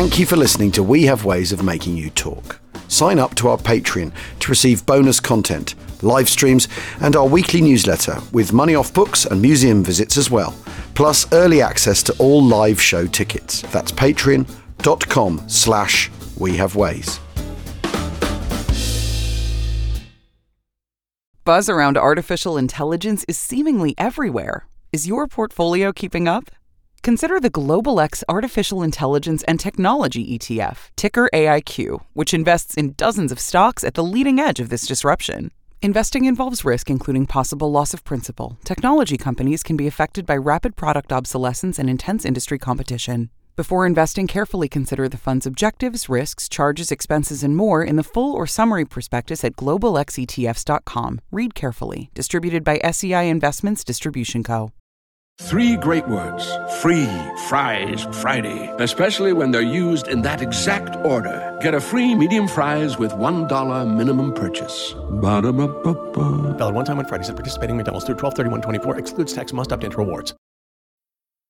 Thank you for listening to We Have Ways of Making You Talk. Sign up to our Patreon to receive bonus content, live streams, and our weekly newsletter with money off books and museum visits as well, plus early access to all live show tickets. That's patreon.com slash we have ways. Buzz around artificial intelligence is seemingly everywhere. Is your portfolio keeping up? Consider the Global X Artificial Intelligence and Technology ETF, ticker AIQ, which invests in dozens of stocks at the leading edge of this disruption. Investing involves risk, including possible loss of principal. Technology companies can be affected by rapid product obsolescence and intense industry competition. Before investing, carefully consider the fund's objectives, risks, charges, expenses, and more in the full or summary prospectus at globalxetfs.com. Read carefully. Distributed by SEI Investments Distribution Co. Three great words free fries Friday, especially when they're used in that exact order. Get a free medium fries with $1 minimum purchase. Ba-da-ba-ba-ba. Valid one time on Fridays at participating McDonald's through 12 24 excludes tax must opt into rewards.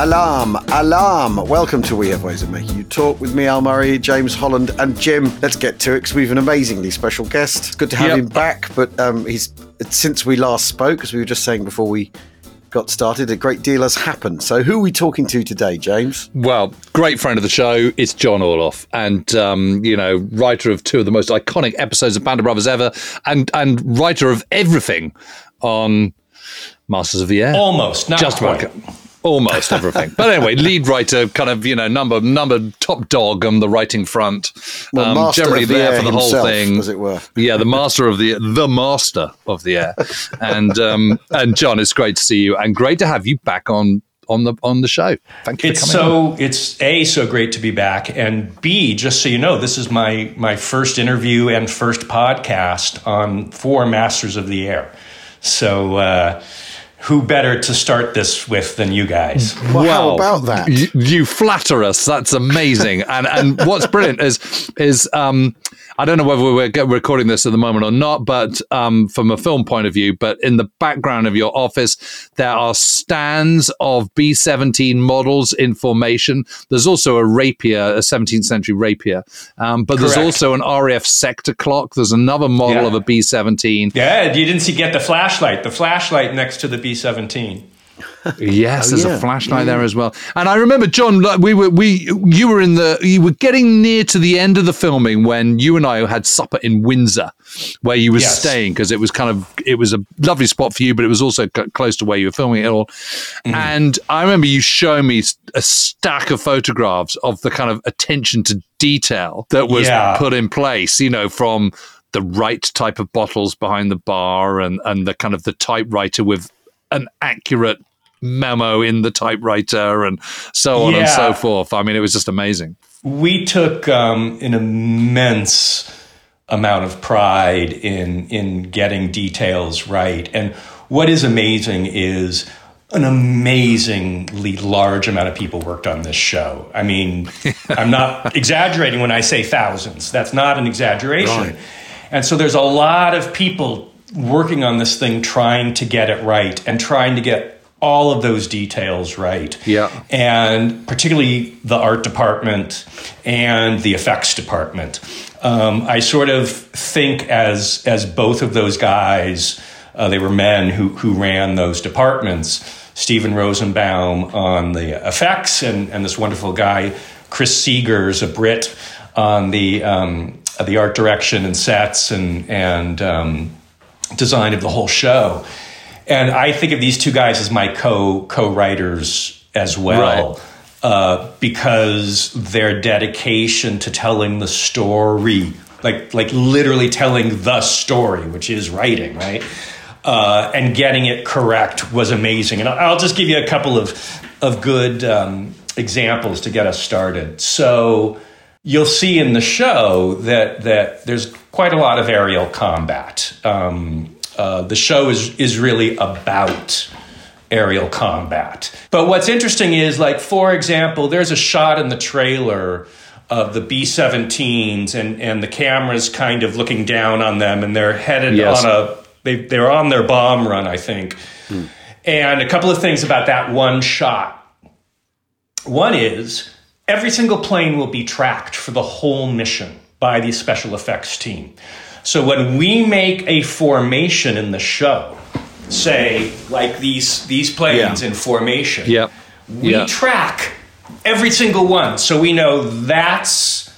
Alarm, alarm. Welcome to We Have Ways of Making You Talk with me, Al Murray, James Holland, and Jim. Let's get to it because we have an amazingly special guest. It's good to have Yep. him back, but um, he's since we last spoke, as we were just saying before we got started, a great deal has happened. So, who are we talking to today, James? Well, great friend of the show. It's John Orloff, and um, you know, writer of two of the most iconic episodes of Band of Brothers ever, and and writer of everything on Masters of the Air. Almost, not just quite. About almost everything. but anyway, lead writer, kind of you know, number number top dog on the writing front. Well, Um, generally the there air for the whole thing, as it were. Yeah, the master of the the master of the air, and um, and John, it's great to see you, and great to have you back on on the on the show. Thank you. It's for coming on. so it's a so great to be back, and b just so you know, this is my my first interview and first podcast on four Masters of the Air. So uh, who better to start this with than you guys? Well, how about that? You, you flatter us. That's amazing. and and what's brilliant is is um I don't know whether we're recording this at the moment or not, but um, from a film point of view, but in the background of your office, there are stands of B 17 models in formation. There's also a rapier, a 17th century rapier, um, but there's also an RAF sector clock. There's another model Yeah. of a B 17. Yeah, you didn't see get the flashlight. The flashlight next to the B seventeen. Yes, Oh, there's yeah. a flashlight there as well. And I remember, John, we were we you were in the you were getting near to the end of the filming when you and I had supper in Windsor, where you were Yes. staying because it was kind of it was a lovely spot for you, but it was also c- close to where you were filming it all. Mm-hmm. And I remember you showing me a stack of photographs of the kind of attention to detail that was Yeah. put in place. You know, from the right type of bottles behind the bar and and the kind of the typewriter with an accurate memo in the typewriter and so on and so forth. I mean, it was just amazing. we took um, an immense amount of pride in in getting details right. And what is amazing is an amazingly large amount of people worked on this show. I mean, I'm not exaggerating when I say thousands. That's not an exaggeration. Right. And so there's a lot of people working on this thing trying to get it right and trying to get all of those details right. Yeah. And particularly the art department and the effects department. Um, I sort of think as as both of those guys, uh, they were men who who ran those departments. Stephen Rosenbaum on the effects, and, and this wonderful guy Chris Seagers, a Brit, on the um, the art direction and sets and and um, design of the whole show. And I think of these two guys as my co co writers as well, uh, because their dedication to telling the story like like literally telling the story, which is writing, right? Uh, and getting it correct was amazing. And I'll just give you a couple of of good um, examples to get us started. So you'll see in the show that that there's quite a lot of aerial combat. Um, uh, the show is is really about aerial combat. But what's interesting is, like, for example, there's a shot in the trailer of the B 17s, and, and the camera's kind of looking down on them, and they're headed Yes. on a, they, they're on their bomb run, I think. And a couple of things about that one shot. One is every single plane will be tracked for the whole mission by the special effects team. So when we make a formation in the show, say like these these planes Yeah. in formation, Yep. we Yeah. track every single one. So we know that's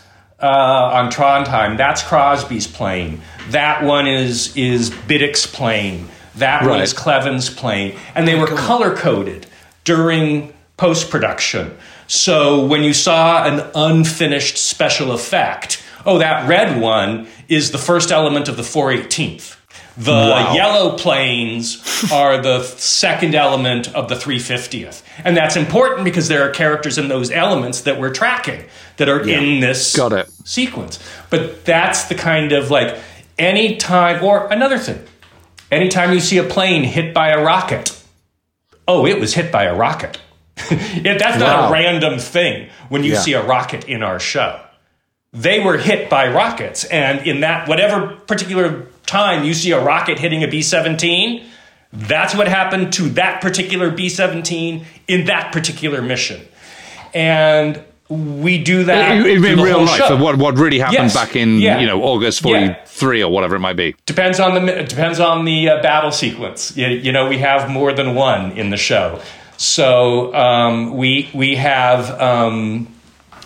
uh, on Trondheim, that's Crosby's plane. That one is is Biddick's plane. That one is Cleven's plane, and they were color coded during post production. So when you saw an unfinished special effect, oh, that red one is the first element of the 418th. The yellow planes are the second element of the 350th. And that's important because there are characters in those elements that we're tracking that are in this Got it. sequence. But that's the kind of like any time, or another thing, anytime you see a plane hit by a rocket, oh, it was hit by a rocket. Yeah, that's not Wow. a random thing when you Yeah. see a rocket in our show. They were hit by rockets, and in that whatever particular time you see a rocket hitting a B 17, that's what happened to that particular B 17 in that particular mission. And we do that In, in the real life, of what what really happened Yes. back in Yeah. you know August Yeah. 43 or whatever it might be. Depends on the depends on the uh, battle sequence. You, you know, we have more than one in the show, so um, we we have. Um,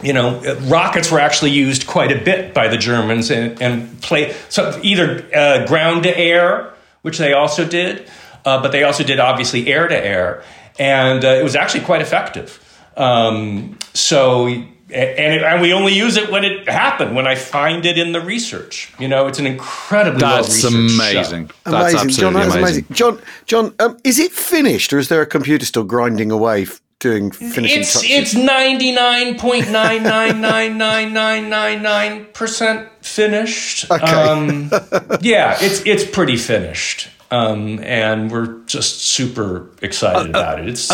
you know, rockets were actually used quite a bit by the Germans and, and play so either uh, ground to air, which they also did, uh, but they also did obviously air to air, and uh, it was actually quite effective. Um, so, and, it, and we only use it when it happened, when I find it in the research. You know, it's an incredibly That's well-researched show. amazing. That's amazing, John. absolutely amazing. amazing. John, John, um, is it finished, or is there a computer still grinding away, f- doing finishing It's touches? it's ninety nine point nine nine nine nine nine nine nine percent finished. Okay. Um, yeah, it's it's pretty finished, um, and we're just super excited about it. It's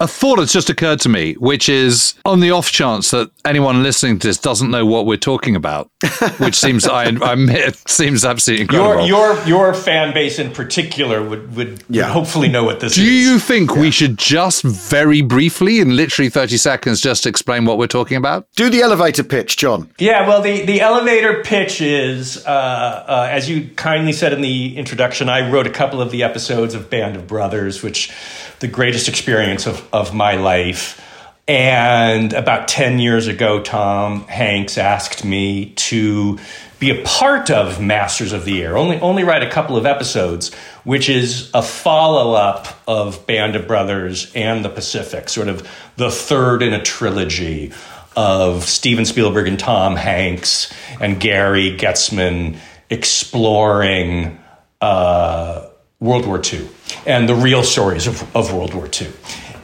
A thought has just occurred to me, which is on the off chance that anyone listening to this doesn't know what we're talking about, which seems I, I admit seems absolutely your incredible. your your fan base in particular would would, would hopefully know what this Do is. Do you think we should just very briefly, in literally 30 seconds, just explain what we're talking about? Do the elevator pitch, John. Yeah, well, the, the elevator pitch is, uh, uh, as you kindly said in the introduction, I wrote a couple of the episodes of Band of Brothers, which the greatest experience of, of my life. And about 10 years ago, Tom Hanks asked me to be a part of Masters of the Air, only, only write a couple of episodes, which is a follow up of Band of Brothers and the Pacific, sort of the third in a trilogy of Steven Spielberg and Tom Hanks and Gary Goetzman exploring uh, World War II and the real stories of, of World War II.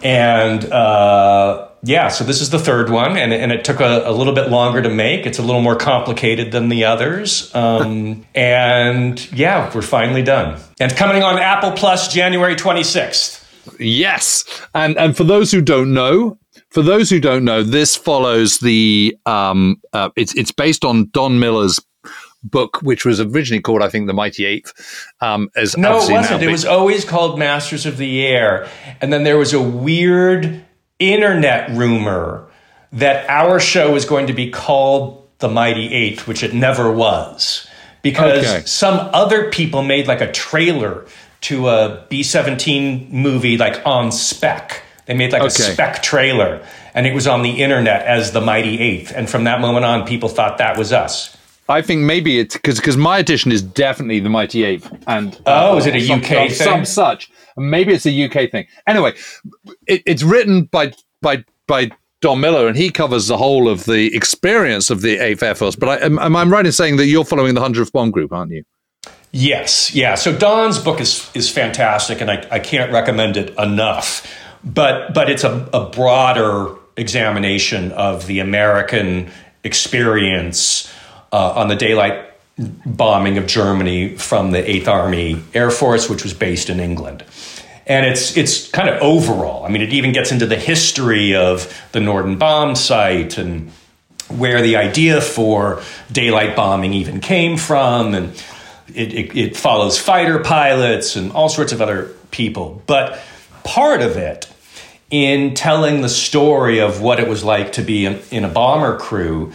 And uh, yeah, so this is the third one, and, and it took a, a little bit longer to make. It's a little more complicated than the others. Um, and yeah, we're finally done. And coming on Apple Plus January 26th. Yes. And and for those who don't know, for those who don't know, this follows the um uh, it's it's based on Don Miller's book, which was originally called, I think, The Mighty Eighth. Um, as No, it wasn't. It was always called Masters of the Air. And then there was a weird internet rumor that our show was going to be called The Mighty Eight, which it never was. Because Okay. some other people made like a trailer to a B 17 movie, like on spec. They made like a spec trailer, and it was on the internet as The Mighty Eighth. And from that moment on, people thought that was us. I think maybe it's because because my edition is definitely the Mighty Eighth and uh, Oh, is it a some, UK some, thing? some such. Maybe it's a UK thing. Anyway, it, it's written by by by Don Miller, and he covers the whole of the experience of the 8th Air Force. But I, am, am I right in saying that you're following the 100th Bomb Group, aren't you? Yes, yeah. So Don's book is is fantastic, and I, I can't recommend it enough. But but it's a, a broader examination of the American experience uh, on the daylight bombing of Germany from the Eighth Army Air Force, which was based in England. And it's it's kind of overall. I mean, it even gets into the history of the Norden bombsight and where the idea for daylight bombing even came from, and it, it, it follows fighter pilots and all sorts of other people. But part of it in telling the story of what it was like to be in, in a bomber crew,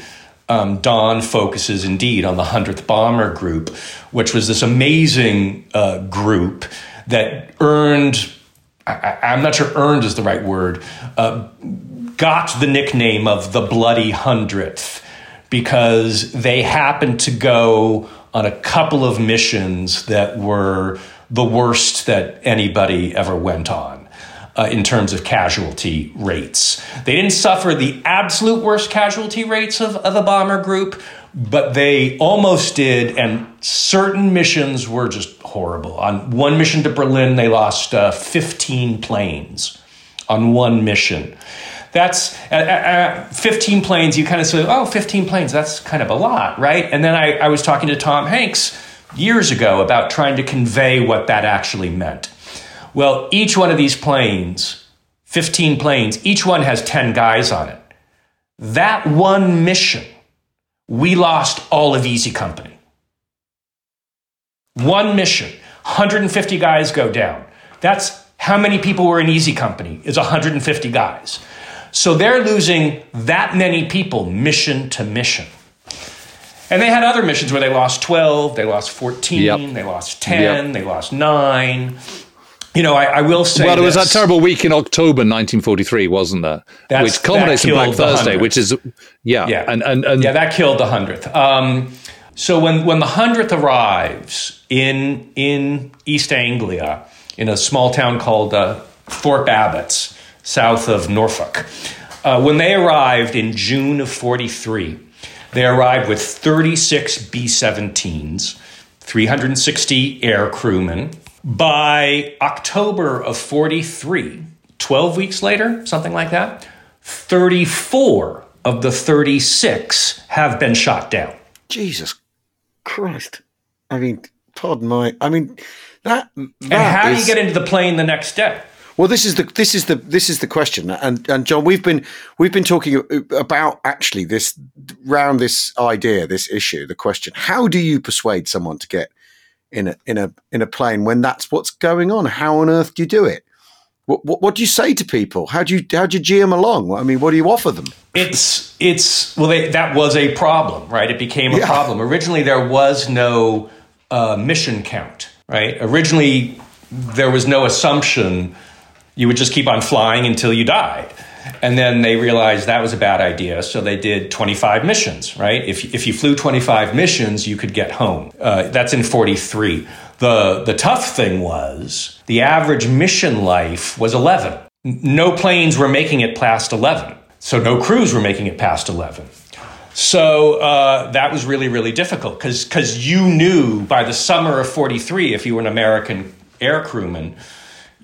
um, Don focuses indeed on the 100th Bomber Group, which was this amazing uh, group that earned, I, am not sure earned is the right word, uh, got the nickname of the Bloody Hundredth because they happened to go on a couple of missions that were the worst that anybody ever went on. Uh, in terms of casualty rates. They didn't suffer the absolute worst casualty rates of, of a bomber group, but they almost did, and certain missions were just horrible. On one mission to Berlin, they lost uh, 15 planes on one mission. That's uh, uh, uh 15 planes. You kind of say, oh, 15 planes, that's kind of a lot, right? And then I, I was talking to Tom Hanks years ago about trying to convey what that actually meant. Well, each one of these planes, 15 planes, each one has 10 guys on it. That one mission, we lost all of Easy Company. One mission, 150 guys go down. That's how many people were in Easy Company, is 150 guys. So they're losing that many people mission to mission. And they had other missions where they lost 12, they lost 14, yep. they lost 10, yep. they lost 9. You know, I, I will say. Well, there was that terrible week in October 1943, wasn't there? That's, which culminates in Black Thursday, which is, yeah. Yeah. And, and, and, yeah, that killed the 100th. Um, so when, when the 100th arrives in, in East Anglia, in a small town called uh, Thorpe Abbotts, south of Norfolk. Uh, when they arrived in June of 43, they arrived with 36 B 17s, 360 air crewmen. By October of 43, 12 weeks later, something like that, 34 of the 36 have been shot down. Jesus Christ. I mean, pardon my. I mean, that. that and how is... do you get into the plane the next day? Well, this is the this is the this is the question, and and John, we've been we've been talking about actually this round this idea, this issue, the question: How do you persuade someone to get in a in a in a plane when that's what's going on? How on earth do you do it? What, what, what do you say to people? How do you how do you gee them along? I mean, what do you offer them? It's it's well, they, that was a problem, right? It became a yeah. problem. Originally, there was no uh, mission count, right? Originally, there was no assumption you would just keep on flying until you died. And then they realized that was a bad idea, so they did 25 missions, right? If, if you flew 25 missions, you could get home. Uh, that's in 43. The, the tough thing was the average mission life was 11. No planes were making it past 11, so no crews were making it past 11. So uh, that was really, really difficult because you knew by the summer of 43, if you were an American air crewman,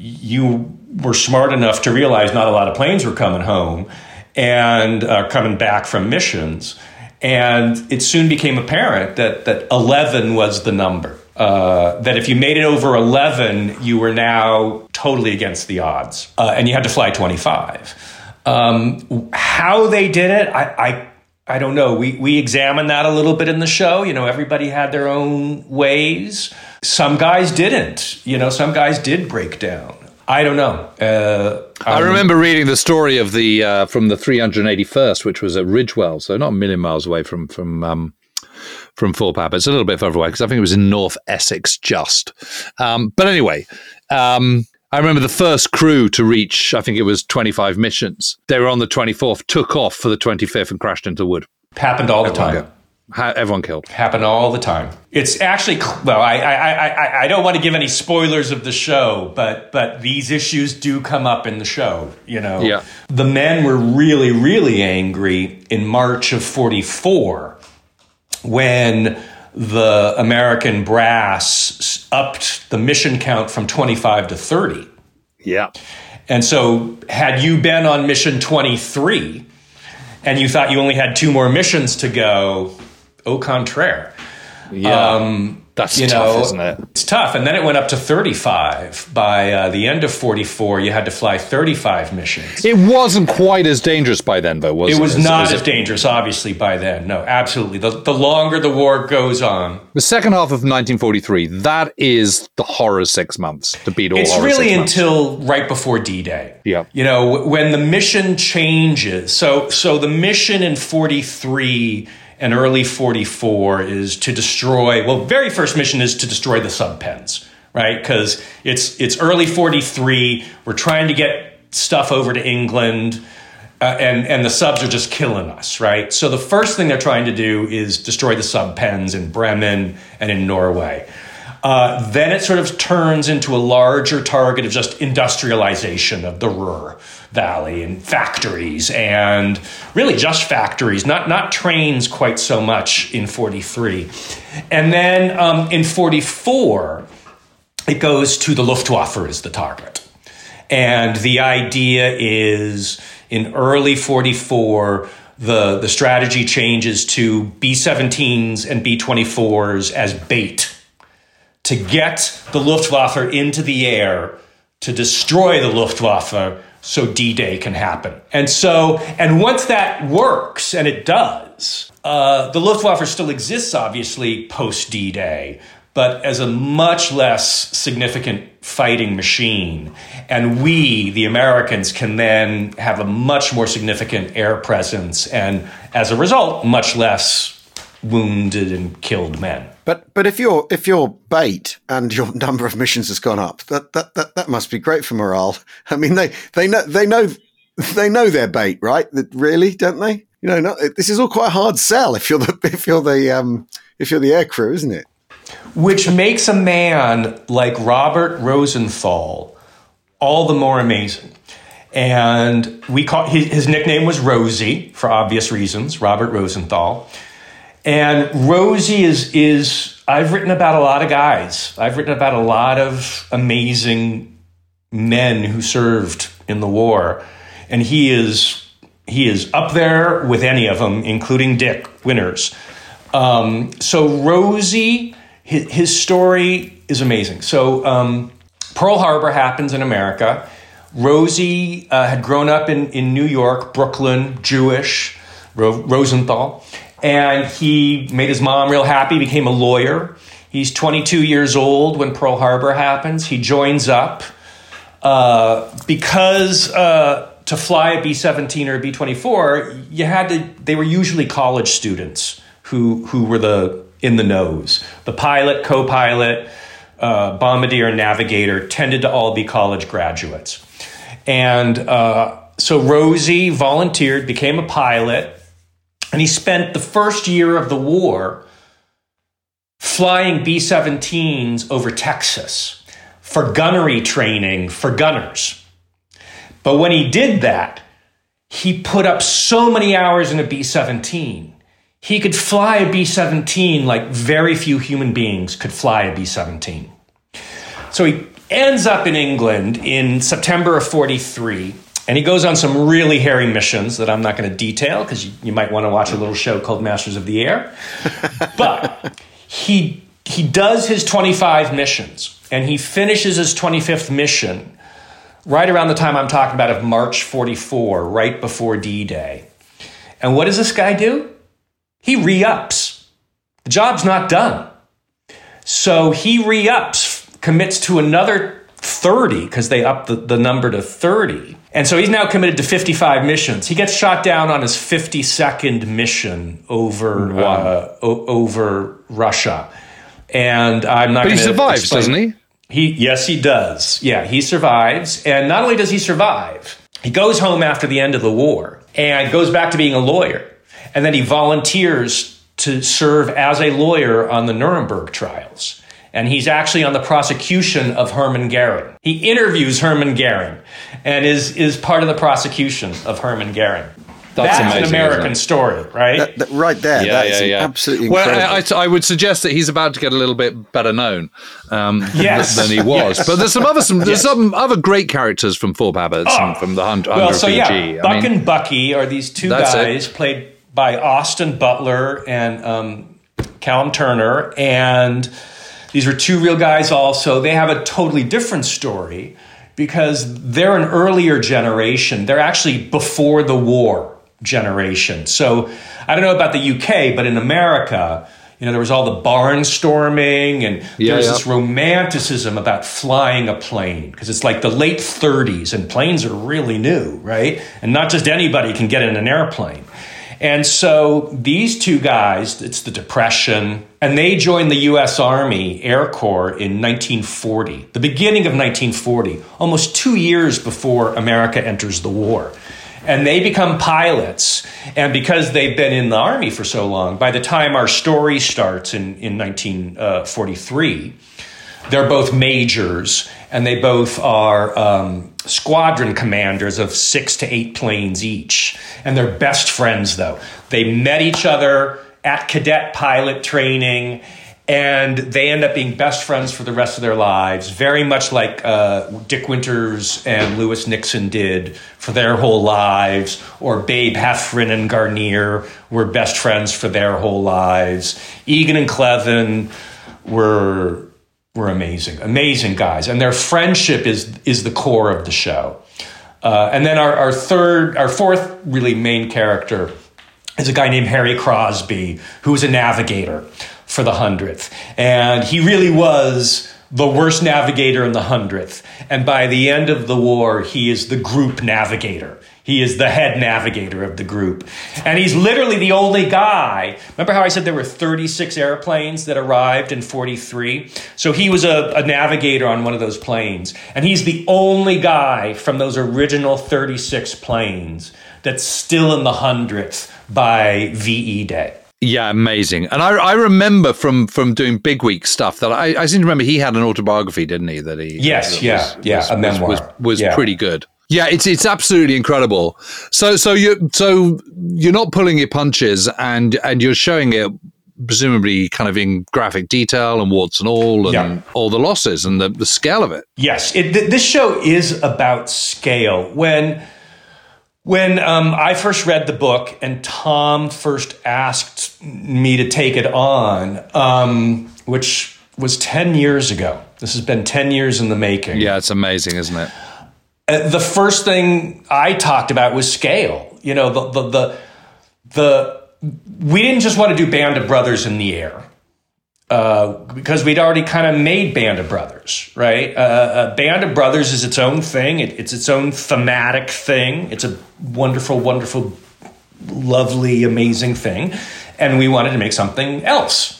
you were smart enough to realize not a lot of planes were coming home and uh, coming back from missions. And it soon became apparent that, that 11 was the number. Uh, that if you made it over 11, you were now totally against the odds. Uh, and you had to fly 25. Um, how they did it, I, I I don't know. We we examined that a little bit in the show. You know, everybody had their own ways. Some guys didn't. You know, some guys did break down. I don't know. Uh, I remember reading the story of the uh, from the 381st, which was at Ridgewell, so not a million miles away from from um, from Thorpe. It's a little bit further away because I think it was in North Essex, just. Um, but anyway, um, I remember the first crew to reach, I think it was 25 missions. They were on the 24th, took off for the 25th, and crashed into wood. Happened all the time. Everyone killed. Happen all the time. It's actually well. I, I I I don't want to give any spoilers of the show, but but these issues do come up in the show. You know, Yeah. The men were really really angry in March of '44 when the American brass upped the mission count from 25 to 30. Yeah. And so, had you been on mission 23 and you thought you only had two more missions to go, au contraire. Yeah. Um, That's you tough, know, isn't it? It's tough. And then it went up to 35. By uh, the end of 44, you had to fly 35 missions. It wasn't quite as dangerous by then, though, was it? It was As- not as as it- dangerous, obviously, by then. No, absolutely. The, the longer the war goes on, The second half of 1943, that is the horror six months to beat all it's really until right before D-Day. Yeah. You know, when the mission changes. So so the mission in 43 and early 44 is to destroy, well, very first mission is to destroy the subpens, right? Cuz it's it's early 43, we're trying to get stuff over to England. Uh, and and the subs are just killing us, right? So the first thing they're trying to do is destroy the sub pens in Bremen and in Norway. Uh, then it sort of turns into a larger target of just industrialization of the Ruhr Valley and factories, and really just factories, not not trains quite so much in '43. And then um, in '44, it goes to the Luftwaffe as the target. And the idea is in early 44, the, the strategy changes to B 17s and B 24s as bait to get the Luftwaffe into the air to destroy the Luftwaffe so D Day can happen. And so, and once that works, and it does, uh, the Luftwaffe still exists, obviously, post D Day, but as a much less significant fighting machine. And we, the Americans, can then have a much more significant air presence, and as a result, much less wounded and killed men. But but if you're if you're bait and your number of missions has gone up, that that that, that must be great for morale. I mean, they they know they know they know they're bait, right? That really don't they? You know, not, this is all quite a hard sell if you're the if you're the um if you're the air crew, isn't it? which makes a man like Robert Rosenthal all the more amazing. And we call his, his nickname was Rosie for obvious reasons, Robert Rosenthal. And Rosie is is I've written about a lot of guys. I've written about a lot of amazing men who served in the war, and he is he is up there with any of them, including Dick Winters. Um, so Rosie, his, his story is amazing. So um, Pearl Harbor happens in America. Rosie uh, had grown up in, in New York, Brooklyn, Jewish, Ro- Rosenthal, and he made his mom real happy, became a lawyer. He's 22 years old when Pearl Harbor happens. He joins up uh, because uh, to fly a B 17 or a B 24, you had to, they were usually college students who, who were the in the nose. The pilot, co pilot, uh, bombardier, navigator tended to all be college graduates. And uh, so Rosie volunteered, became a pilot, and he spent the first year of the war flying B 17s over Texas for gunnery training for gunners. But when he did that, he put up so many hours in a B 17. He could fly a B 17 like very few human beings could fly a B 17. So he ends up in England in September of 43, and he goes on some really hairy missions that I'm not going to detail because you, you might want to watch a little show called Masters of the Air. but he, he does his 25 missions, and he finishes his 25th mission right around the time I'm talking about of March 44, right before D Day. And what does this guy do? He re ups. The job's not done. So he re ups, commits to another 30 because they upped the, the number to 30. And so he's now committed to 55 missions. He gets shot down on his 52nd mission over uh, o- over Russia. And I'm not But he survives, explain- doesn't he? he yes, he does. Yeah, he survives, and not only does he survive, he goes home after the end of the war and goes back to being a lawyer, and then he volunteers to serve as a lawyer on the Nuremberg trials. And he's actually on the prosecution of Herman Goering. He interviews Herman Goering and is, is part of the prosecution of Herman Goering. That's That's, amazing, an American story, right? That- that- right there, that is absolutely incredible. Well, I, I, I would suggest that he's about to get a little bit better known um, Yes. than he was. Yes. But there's some other some there's Yes. some other great characters from Thorpe Abbotts and from the Hundred well, so PG. yeah, I Buck mean, and Bucky are these two That's it. guys played by Austin Butler and um, Callum Turner, and these were two real guys. Also, they have a totally different story because they're an earlier generation. They're actually before the war generation. So I don't know about the UK, but in America. You know, there was all the barnstorming, and Yeah, there's yeah. this romanticism about flying a plane because it's like the late 30s and planes are really new, right? And not just anybody can get in an airplane. And so these two guys, it's the Depression, and they joined the US Army Air Corps in 1940, the beginning of 1940, almost two years before America enters the war. And they become pilots. And because they've been in the Army for so long, by the time our story starts in, in 1943, they're both majors, and they both are um, squadron commanders of six to eight planes each. And they're best friends, though. They met each other at cadet pilot training, and they end up being best friends for the rest of their lives, very much like uh, Dick Winters and Lewis Nixon did for their whole lives, or Babe Heffron and Guarnere were best friends for their whole lives. Egan and Cleven were were amazing, amazing guys, and their friendship is is the core of the show. Uh, and then our, our third, our fourth really main character is a guy named Harry Crosby, who was a navigator for the hundredth, and he really was the worst navigator in the hundredth. And by the end of the war, he is the group navigator. He is the head navigator of the group. And he's literally the only guy. Remember how I said there were 36 airplanes that arrived in 43? So he was a, a navigator on one of those planes. And he's the only guy from those original 36 planes that's still in the 100th by VE Day. Yeah, amazing. And I, I remember from from doing big week stuff that I, I seem to remember he had an autobiography, didn't he? That he Yes, that yeah, yeah, a memoir. was was, Yeah. pretty good. Yeah, it's it's absolutely incredible. So so you so you're not pulling your punches and and you're showing it presumably kind of in graphic detail and warts and all and Yeah. all the losses and the, the scale of it. Yes, it, th- this show is about scale. When when um, I first read the book and Tom first asked me to take it on, um, which was ten years ago. This has been ten years in the making. Yeah, it's amazing, isn't it? Uh, the first thing I talked about was scale. You know, the the the, the we didn't just want to do Band of Brothers in the air uh, because we'd already kind of made Band of Brothers, right? Uh, uh, Band of Brothers is its own thing. It, it's its own thematic thing. It's a wonderful, wonderful, lovely, amazing thing, and we wanted to make something else.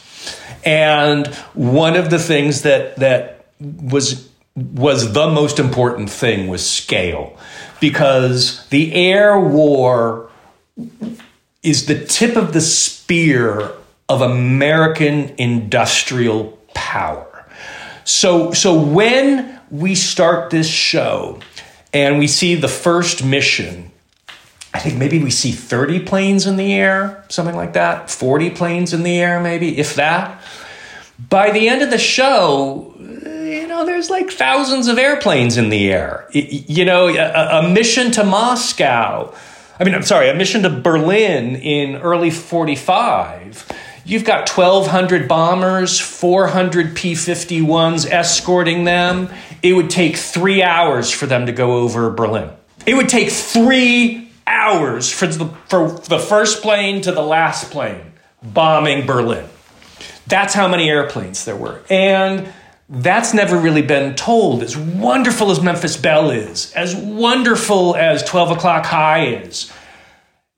And one of the things that that was was the most important thing was scale, because the air war is the tip of the spear of American industrial power. So, so when we start this show and we see the first mission, I think maybe we see 30 planes in the air, something like that, 40 planes in the air, maybe, if that. By the end of the show, there's like thousands of airplanes in the air. You know, a, a mission to Moscow. I mean, I'm sorry, a mission to Berlin in early 45. You've got 1,200 bombers, 400 P 51s escorting them. It would take three hours for them to go over Berlin. It would take three hours for the, for the first plane to the last plane bombing Berlin. That's how many airplanes there were. And that's never really been told. As wonderful as Memphis Belle is, as wonderful as 12 o'clock high is,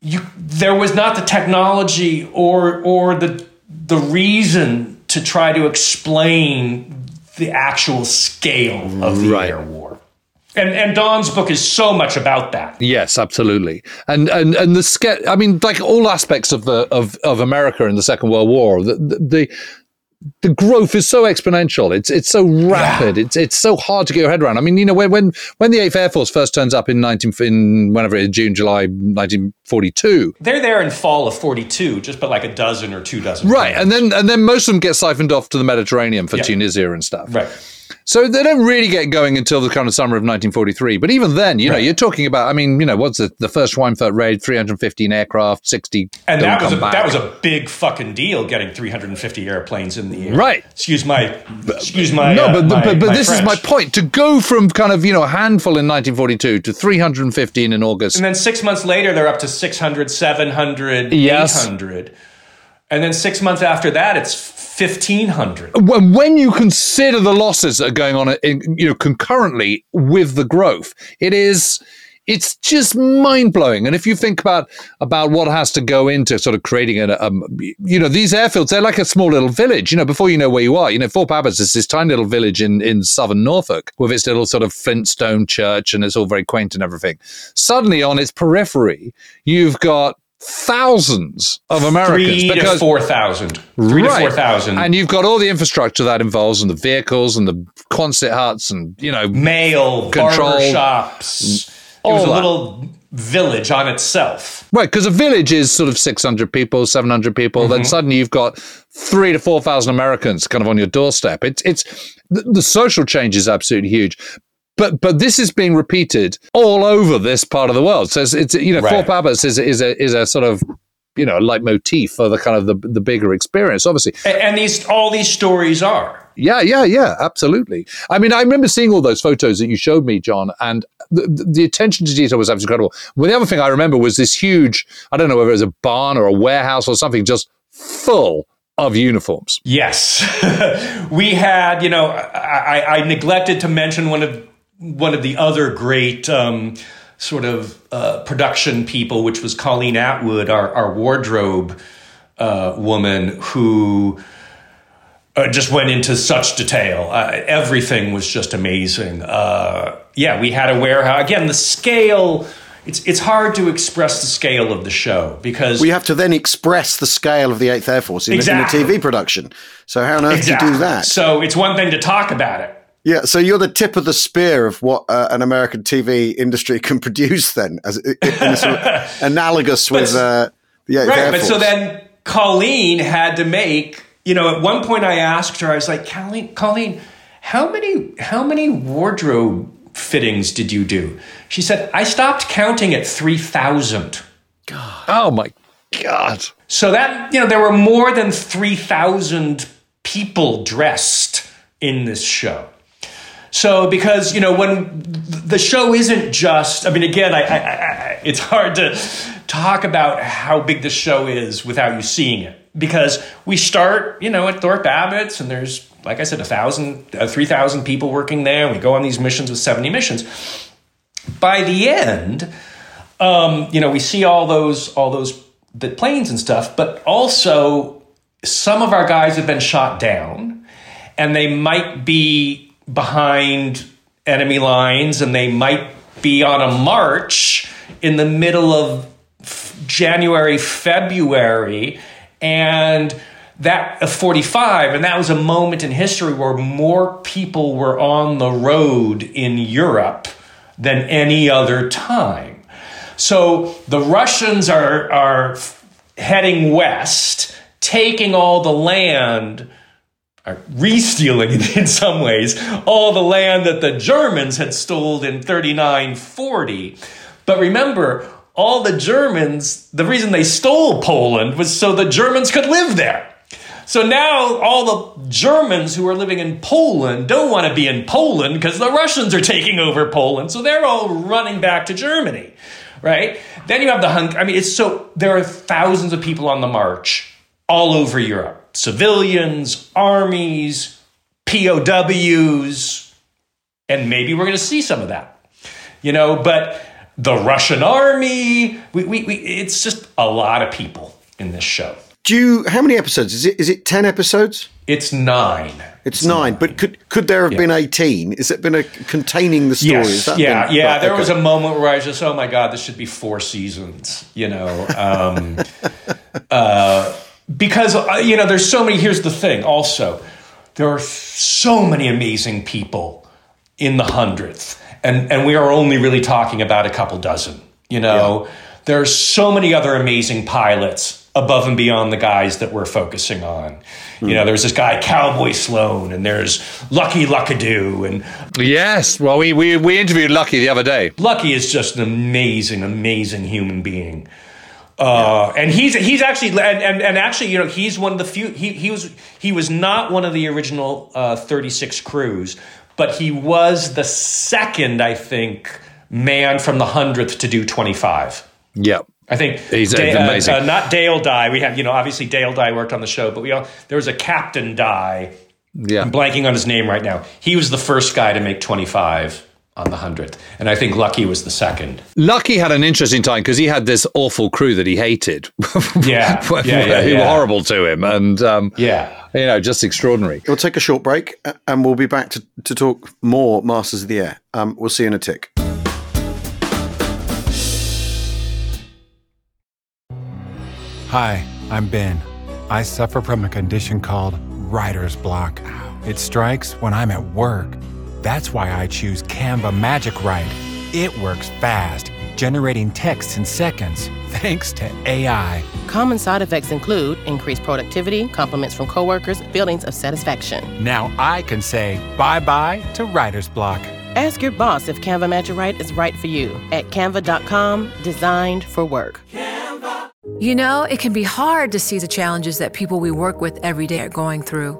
you, there was not the technology or, or the, the reason to try to explain the actual scale of the Right. air war. And and Don's book is so much about that. Yes, absolutely. And and and the ske- I mean, like all aspects of the of of America in the Second World War, the the, the growth is so exponential. It's it's so rapid. Yeah. It's it's so hard to get your head around. I mean, you know, when when when the Eighth Air Force first turns up in nineteen in whenever it is June July nineteen forty two, they're there in fall of forty two, just but like a dozen or two dozen, right? And then and then most of them get siphoned off to the Mediterranean for yeah. Tunisia and stuff, right? So they don't really get going until the kind of summer of 1943. But even then, you know, you're talking about. I mean, you know, what's the, the first Schweinfurt raid? 315 aircraft, 60. And that was a, that was a big fucking deal getting 350 airplanes in the air. Right. Excuse my. Excuse my. No, but uh, but, my, but my this French. is my point. To go from kind of you know a handful in 1942 to 315 in August. And then six months later, they're up to 600, 700, yes. 800. And then six months after that, it's 1500 when, you consider the losses that are going on in, you know concurrently with the growth it is it's just mind blowing. And if you think about about what has to go into sort of creating a, um, you know, these airfields, they're like a small little village. You know, before you know where you are, you know, Thorpe Abbotts is this tiny little village in in southern Norfolk with its little sort of flintstone church, and it's all very quaint and everything. Suddenly, on its periphery, you've got thousands of Americans. Three because, to four thousand. Three right. to four thousand. And you've got all the infrastructure that involves, and the vehicles, and the Quonset huts, and you know, mail, control, shops. It was a that. little village on itself. Right, because a village is sort of 600 people, 700 people. Then mm-hmm. suddenly you've got three to 4,000 Americans kind of on your doorstep. It's, it's, the, the social change is absolutely huge. But but this is being repeated all over this part of the world. So it's, it's you know, Right. Abbotts is, is, a, is a sort of, you know, leitmotif for the kind of the, the bigger experience, obviously. A- And these all these stories are. Yeah, yeah, yeah, absolutely. I mean, I remember seeing all those photos that you showed me, John, and the, the- attention to detail was absolutely incredible. Well, the other thing I remember was this huge, I don't know whether it was a barn or a warehouse or something, just full of uniforms. Yes, we had. You know, I, I, I neglected to mention one of one of the other great um, sort of uh, production people, which was Colleen Atwood, our, our wardrobe uh, woman, who uh, just went into such detail. Uh, everything was just amazing. Uh, yeah, we had a warehouse. Again, the scale. It's, it's hard to express the scale of the show because We have to then express the scale of the Eighth Air Force in, Exactly. in a TV production. So how on earth do you do that? So it's one thing to talk about it. Yeah, so you're the tip of the spear of what uh, an American TV industry can produce. Then, as in sort of analogous with uh, the Eighth Right, Air but Force. so then Colleen had to make. You know, at one point I asked her, I was like, Colleen, Colleen, how many how many wardrobe fittings did you do? She said, I stopped counting at three thousand. God. Oh my God. So that you know, there were more than three thousand people dressed in this show. So because you know when the show isn't just, I mean, again, I, I, I, it's hard to talk about how big the show is without you seeing it because we start, you know, at Thorpe Abbotts and there's, like I said, a thousand, uh, three thousand people working there. And we go on these missions with seventy missions. By the end, um, you know, we see all those all those the planes and stuff, but also some of our guys have been shot down, and they might be behind enemy lines, and they might be on a march in the middle of January, February, and that of 45 and that was a moment in history where more people were on the road in Europe than any other time. So the Russians are are heading west, taking all the land, are re-stealing in some ways all the land that the Germans had stolen in 39 40. But remember, all the Germans, the reason they stole Poland was so the Germans could live there. So now all the Germans who are living in Poland don't want to be in Poland because the Russians are taking over Poland. So they're all running back to Germany, right? Then you have the hung. I mean, it's so there are thousands of people on the march all over Europe civilians, armies, POWs, and maybe we're going to see some of that, you know, but the Russian army, we, we, we, it's just a lot of people in this show. Do you? How many episodes is it? Is it ten episodes? It's nine. It's, nine, but could could there have been eighteen? Is it been a containing the story? Is Yes, that yeah, been- yeah. right, there okay. was a moment where I was just, oh my god, this should be four seasons, you know, um, uh, because uh, you know, there's so many. Here's the thing, also, there are so many amazing people in the hundredth, and and we are only really talking about a couple dozen. You know, there are so many other amazing pilots above and beyond the guys that we're focusing on. You know, there's this guy Cowboy Sloan, and there's Lucky Luckadoo, and Yes. Well, we, we, we interviewed Lucky the other day. Lucky is just an amazing, amazing human being. Uh, and he's he's actually and, and, and actually you know he's one of the few he, he was he was not one of the original uh, 36 crews but he was the second I think man from the hundredth to do 25 Yep. I think He's Da- amazing. Uh, uh, not Dale Dye. We have, you know, obviously Dale Dye worked on the show, but we all, there was a Captain Dye. Yeah. I'm blanking on his name right now. He was the first guy to make 25 on the 100th. And I think Lucky was the second. Lucky had an interesting time because he had this awful crew that he hated. Yeah. who Yeah, yeah, were horrible to him. And, um, Yeah. you know, just extraordinary. We'll take a short break and we'll be back to, to talk more Masters of the Air. Um, we'll see you in a tick. Hi, I'm Ben. I suffer from a condition called writer's block. It strikes when I'm at work. That's why I choose Canva Magic Write. It works fast, generating text in seconds, thanks to AI. Common side effects include increased productivity, compliments from coworkers, feelings of satisfaction. Now I can say bye bye to writer's block. Ask your boss if Canva Magic Write is right for you at canva.com, designed for work. You know, it can be hard to see the challenges that people we work with every day are going through.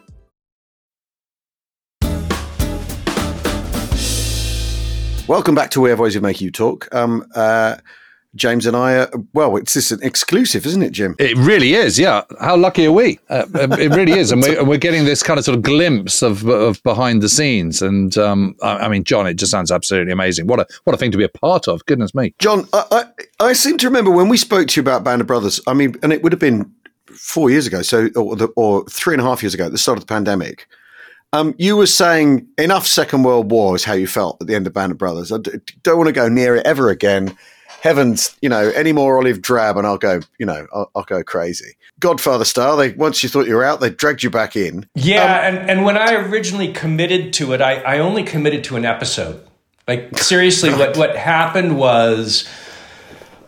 Welcome back to Where Voices Make You Talk. Um, uh, James and I are, well, it's just an exclusive, isn't it, Jim? It really is, yeah. How lucky are we? Uh, it really is, and we're, and we're getting this kind of sort of glimpse of, of behind the scenes. And um, I, I mean, John, it just sounds absolutely amazing. What a what a thing to be a part of. Goodness me. John, I, I, I seem to remember when we spoke to you about Band of Brothers. I mean, and it would have been four years ago, so or, the, or three and a half years ago, at the start of the pandemic. Um, you were saying enough Second World War is how you felt at the end of Band of Brothers. I d- don't want to go near it ever again. Heavens, you know, any more olive drab, and I'll go, you know, I'll, I'll go crazy. Godfather style. They once you thought you were out, they dragged you back in. Yeah, and, and when I originally committed to it, I, I only committed to an episode. Like seriously, what what happened was,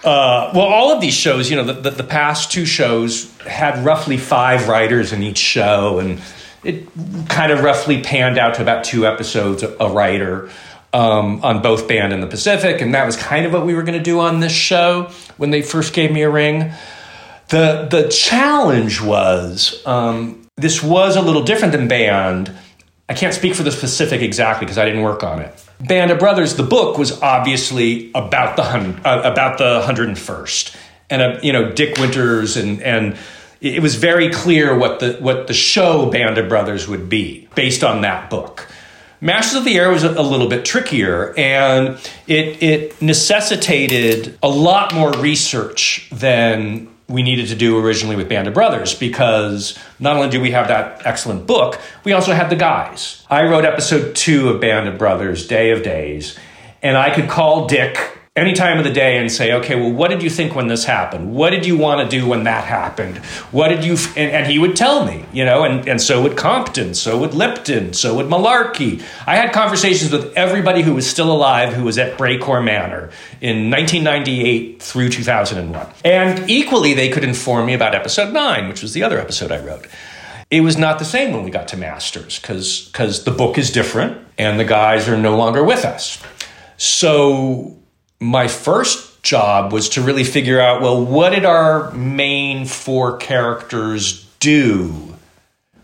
uh, well, all of these shows, you know, the, the, the past two shows had roughly five writers in each show, and it kind of roughly panned out to about two episodes a, writer. Um, on both Band and the Pacific, and that was kind of what we were going to do on this show when they first gave me a ring. The the challenge was um, this was a little different than Band. I can't speak for the Pacific exactly because I didn't work on it. Band of Brothers, the book was obviously about the uh, about the hundred and first, and uh, you know Dick Winters, and and it was very clear what the what the show Band of Brothers would be based on that book. Masters of the Air was a, little bit trickier, and it it necessitated a lot more research than we needed to do originally with Band of Brothers because not only do we have that excellent book, we also had the guys. I wrote episode two of Band of Brothers, Day of Days, and I could call Dick any time of the day and say, okay, well, what did you think when this happened? What did you want to do when that happened? What did you, f-? And, and, he would tell me, you know, and, and so would Compton, so would Lipton, so would Malarkey. I had conversations with everybody who was still alive who was at Brécourt Manor in 1998 through 2001. And equally, they could inform me about episode nine, which was the other episode I wrote. It was not the same when we got to Masters because because the book is different and the guys are no longer with us. So my first job was to really figure out well, what did our main four characters do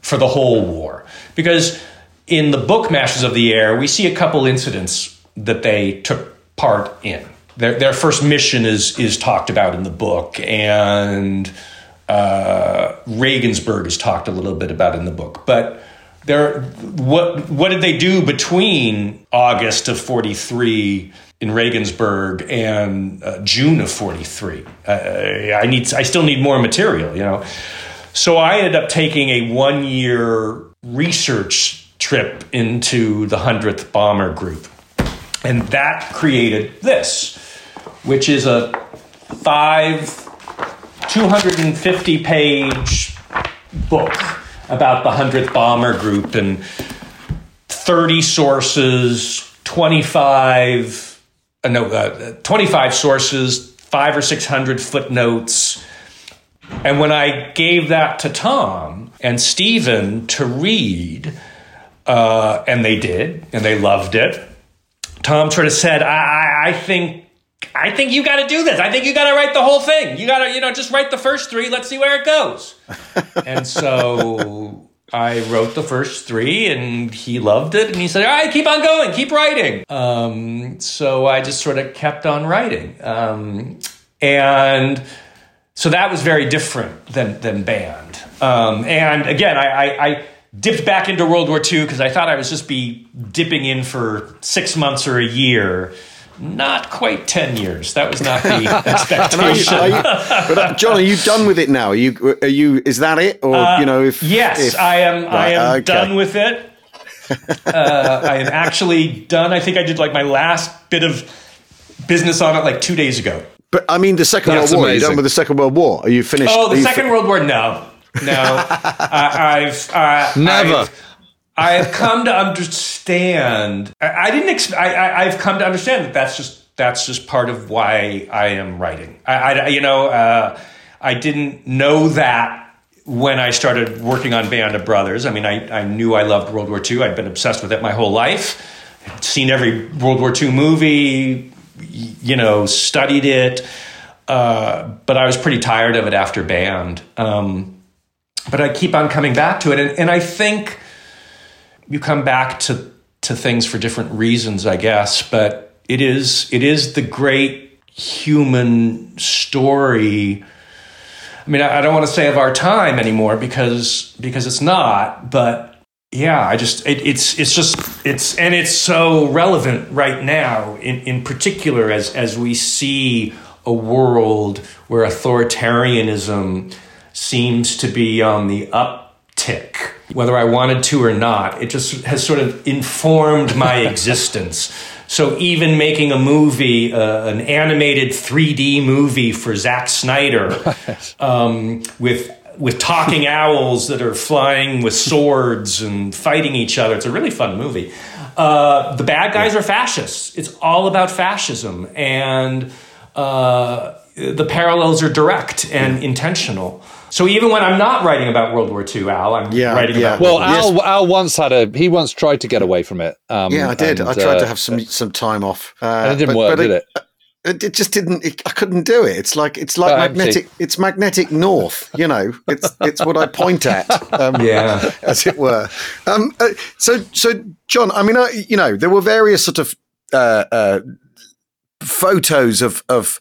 for the whole war? Because in the book Masters of the Air, we see a couple incidents that they took part in. Their, their first mission is is talked about in the book, and uh, Regensburg is talked a little bit about in the book. But there, what what did they do between August of forty three? In Regensburg and uh, June of 43. Uh, I need I still need more material, you know. So I ended up taking a 1-year research trip into the 100th Bomber Group. And that created this, which is a 5 250 page book about the 100th Bomber Group and 30 sources, 25 uh, no, uh, 25 sources, five or 600 footnotes. And when I gave that to Tom and Stephen to read, uh, and they did, and they loved it, Tom sort of said, I, I think I think you got to do this. I think you got to write the whole thing. You got to, you know, just write the first three. Let's see where it goes. and so I wrote the first three and he loved it. And he said, All right, keep on going, keep writing. Um, so I just sort of kept on writing. Um, and so that was very different than, than band. Um, and again, I, I, I, dipped back into World War II because I thought I was just be dipping in for six months or a year not quite 10 years. That was not the expectation. are you, are you, but uh, John, are you done with it now? Are you, are you, is that it? Or, uh, you know, if. Yes, if, I am, right, I am okay. done with it. Uh, I am actually done. I think I did like my last bit of business on it like two days ago. But I mean, the Second That's World War, you done with the Second World War? Are you finished? Oh, the Second fi- World War? No. No. I, have uh, Never. I've, I have come to understand. I, I didn't. I, have come to understand that that's just that's just part of why I am writing. I, I you know, uh, I didn't know that when I started working on Band of Brothers. I mean, I, I knew I loved World War II. I'd been obsessed with it my whole life. I'd seen every World War II movie, you know, studied it. Uh, but I was pretty tired of it after Band. Um, but I keep on coming back to it. And, and I think you come back to, to things for different reasons, I guess. But it is it is the great human story. I mean, I, I don't want to say of our time anymore because because it's not, but yeah, I just it, it's it's just it's and it's so relevant right now in in particular as as we see a world where authoritarianism seems to be on the uptick whether I wanted to or not it just has sort of informed my existence so even making a movie, uh, an animated 3D movie for Zack Snyder, um, with with talking owls that are flying with swords and fighting each other. It's a really fun movie. Uh, the bad guys are fascists. It's all about fascism, and uh, the parallels are direct and intentional. So even when I'm not writing about World War II, Al, I'm yeah, writing yeah. about. Well, Al, yes. Al once had a he once tried to get away from it. Um, yeah, I did. And, I tried uh, to have some some time off, uh, and it didn't but, work, but did it? it? It just didn't. It, I couldn't do it. It's like it's like oh, magnetic. Empty. It's magnetic north. You know, it's it's what I point at. Um, yeah, as it were. Um, uh, so so John, I mean, I, you know, there were various sort of uh, uh, photos of of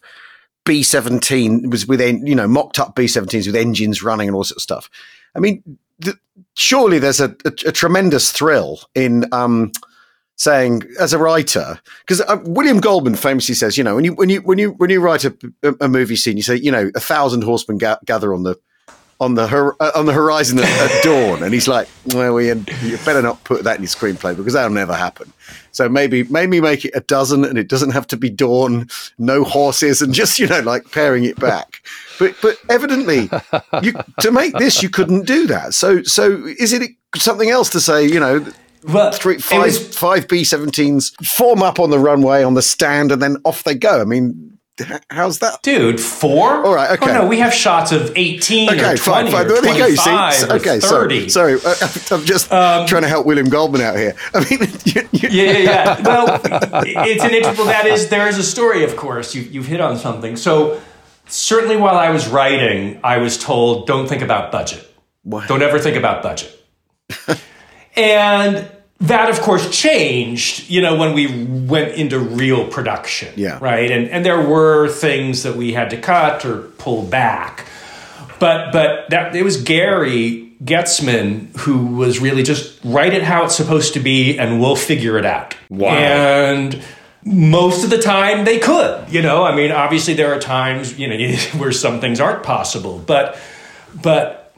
B seventeen was with you know mocked up B seventeens with engines running and all sorts of stuff. I mean, the, surely there's a, a, a, tremendous thrill in um, saying as a writer because uh, William Goldman famously says, you know, when you when you when you when you write a, a movie scene, you say, you know, a thousand horsemen ga- gather on the on the hor- uh, on the horizon at, at dawn, and he's like, "Well, Ian, you better not put that in your screenplay because that'll never happen." So maybe maybe make it a dozen, and it doesn't have to be dawn, no horses, and just you know like pairing it back. But but evidently, you, to make this, you couldn't do that. So so is it something else to say? You know. Well, three, five, was- five B-17s form up on the runway on the stand, and then off they go. I mean, how's that? Dude, four? All right, okay. Oh, no, we have shots of 18 Okay, or 20 fine, fine. or There you go. You see? 25 or okay, 30. sorry, sorry. I'm just Um, trying to help William Goldman out here. I mean, you, you, yeah, yeah, yeah. Well, it's an interesting. Well, that is there is a story, of course. You you've hit on something. So certainly, while I was writing, I was told, "Don't think about budget. Don't ever think about budget." and that, of course, changed. You know, when we went into real production. Yeah. Right. And and there were things that we had to cut or pull back. But but that it was Gary Goetzman who was really just write it how it's supposed to be and we'll figure it out. Wow. And most of the time they could, you know. I mean, obviously there are times, you know, where some things aren't possible, but but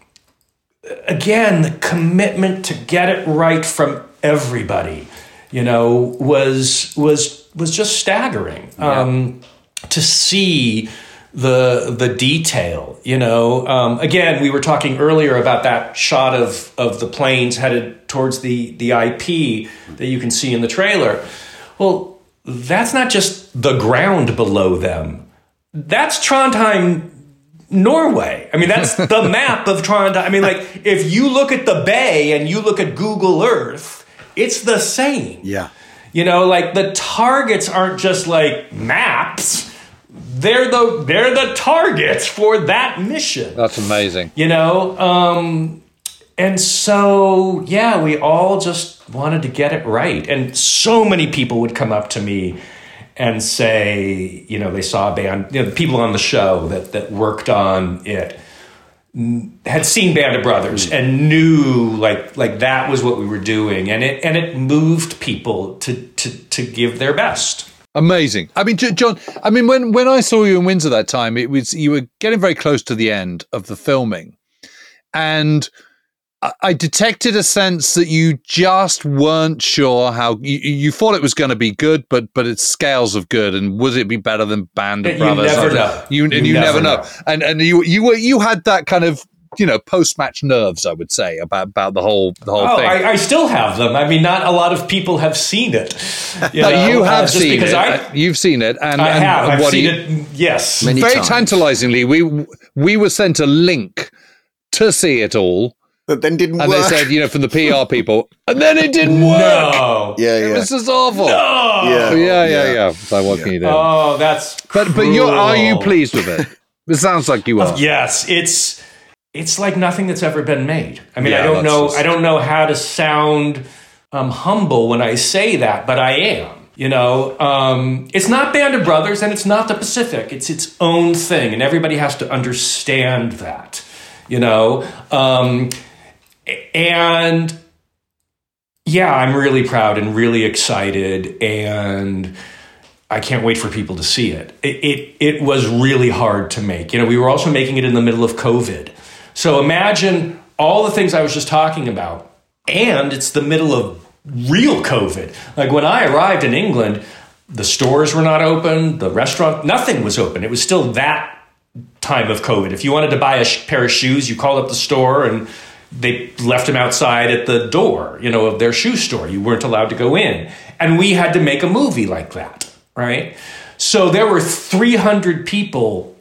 uh, again, the commitment to get it right from everybody, you know, was was was just staggering. Um, to see the the detail, you know. Um, again, we were talking earlier about that shot of of the planes headed towards the the IP that you can see in the trailer. Well, that's not just the ground below them. That's Trondheim, Norway. I mean, that's the map of Trondheim. I mean, like if you look at the bay and you look at Google Earth, it's the same. yeah. You know, like the targets aren't just like maps. They're the they're the targets for that mission. That's amazing. You know, um and so yeah, we all just wanted to get it right. And so many people would come up to me and say, you know, they saw a band, you know, the people on the show that that worked on it n- had seen Band of Brothers mm-hmm. and knew like like that was what we were doing, and it and it moved people to to to give their best. Amazing. I mean, John. I mean, when when I saw you in Windsor that time, it was you were getting very close to the end of the filming, and I, I detected a sense that you just weren't sure how you, you thought it was going to be good, but but it's scales of good, and would it be better than Band of You Brothers? never And know. You, and You you never, never know. know. And and you you were you had that kind of you know post match nerves, I would say about about the whole the whole Oh, thing. I, I still have them. I mean, not a lot of people have seen it. You, But know, you uh, have just seen because it. I, Uh, You've seen it, and I and have. I've what seen you- it. Yes. Many very times. tantalizingly, we we were sent a link to see it all, But then didn't work. and work. they said, you know, from the PR people, and then it didn't work. No. yeah, It yeah. was just awful. Oh, Yeah. Yeah, yeah, yeah. So what can you do? Oh, that's. but but you are you pleased with it? It sounds like you are. Yes, it's it's like nothing that's ever been made. I mean, Yeah, I don't know. just- I don't know how to sound um, humble when I say that, but I am. You know, um, it's not Band of Brothers and it's not the Pacific. It's its own thing, and everybody has to understand that. You know, um, and yeah, I'm really proud and really excited, and I can't wait for people to see it. It, it. it was really hard to make. You know, we were also making it in the middle of COVID. So imagine all the things I was just talking about, and it's the middle of real COVID. Like when I arrived in England, the stores were not open, the restaurant, nothing was open. It was still that time of COVID. If you wanted to buy a pair of shoes, you called up the store and they left him outside at the door, you know, of their shoe store. You weren't allowed to go in. And we had to make a movie like that, right? So there were 300 people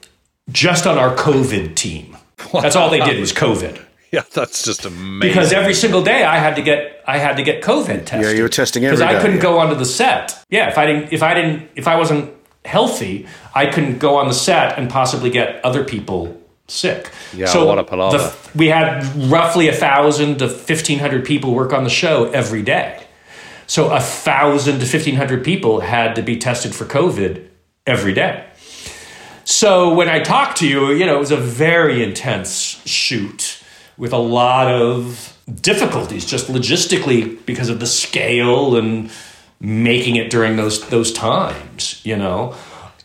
just on our COVID team. That's all they did was COVID. Yeah, that's just amazing. Because every single day I had to get I had to get COVID tested. Yeah, you were testing every because I couldn't yeah. go onto the set. Yeah, if I didn't if I didn't if I wasn't healthy, I couldn't go on the set and possibly get other people sick. Yeah, so what a palaver. we had roughly a thousand to fifteen hundred people work on the show every day. So a thousand to fifteen hundred people had to be tested for COVID every day. So when I talked to you, you know, it was a very intense shoot with a lot of difficulties, just logistically because of the scale and making it during those those times, you know.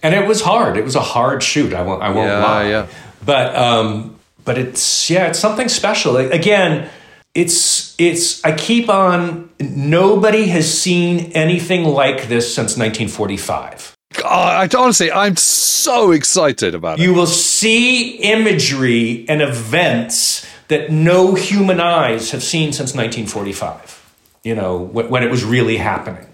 And it was hard. It was a hard shoot. I won't. I won't Yeah, lie. yeah. But um, but it's yeah, it's something special. Like, again, it's it's I keep on. Nobody has seen anything like this since 1945. I, honestly, I'm so excited about it. You will see imagery and events that no human eyes have seen since 1945. You know, when, when it was really happening,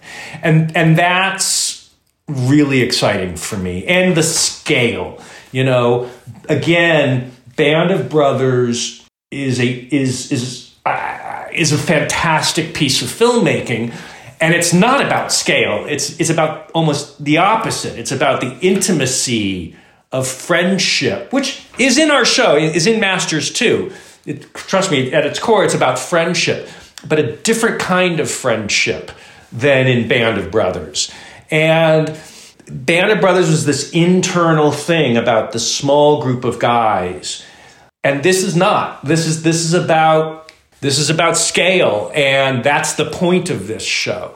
and and that's really exciting for me. And the scale, you know, again, Band of Brothers is a is is uh, is a fantastic piece of filmmaking and it's not about scale. It's it's about almost the opposite. It's about the intimacy of friendship which is in our show is in masters too. It, trust me at its core it's about friendship but a different kind of friendship than in band of brothers. And band of brothers was this internal thing about the small group of guys and this is not this is this is about this is about scale, and that's the point of this show.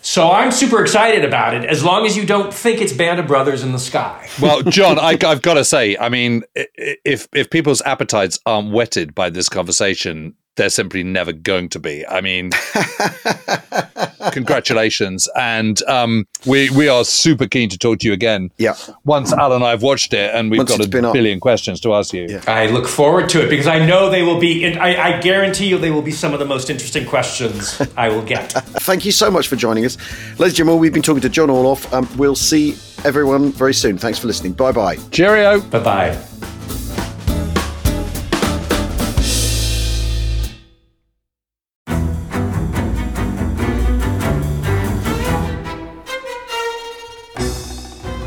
So I'm super excited about it, as long as you don't think it's Band of Brothers in the Sky. Well, John, I, have got to say, I mean, if if people's appetites aren't whetted by this conversation, they're simply never going to be. I mean, congratulations, and um, we we are super keen to talk to you again. Yeah. Once Alan and I have watched it, and we've Once got a billion up. questions to ask you. Yeah. I look forward to it because I know they will be. I, I guarantee you, they will be some of the most interesting questions I will get. Thank you so much for joining us, ladies and gentlemen. We've been talking to John Orloff. Um, we'll see everyone very soon. Thanks for listening. Bye bye. Cheerio. Bye bye.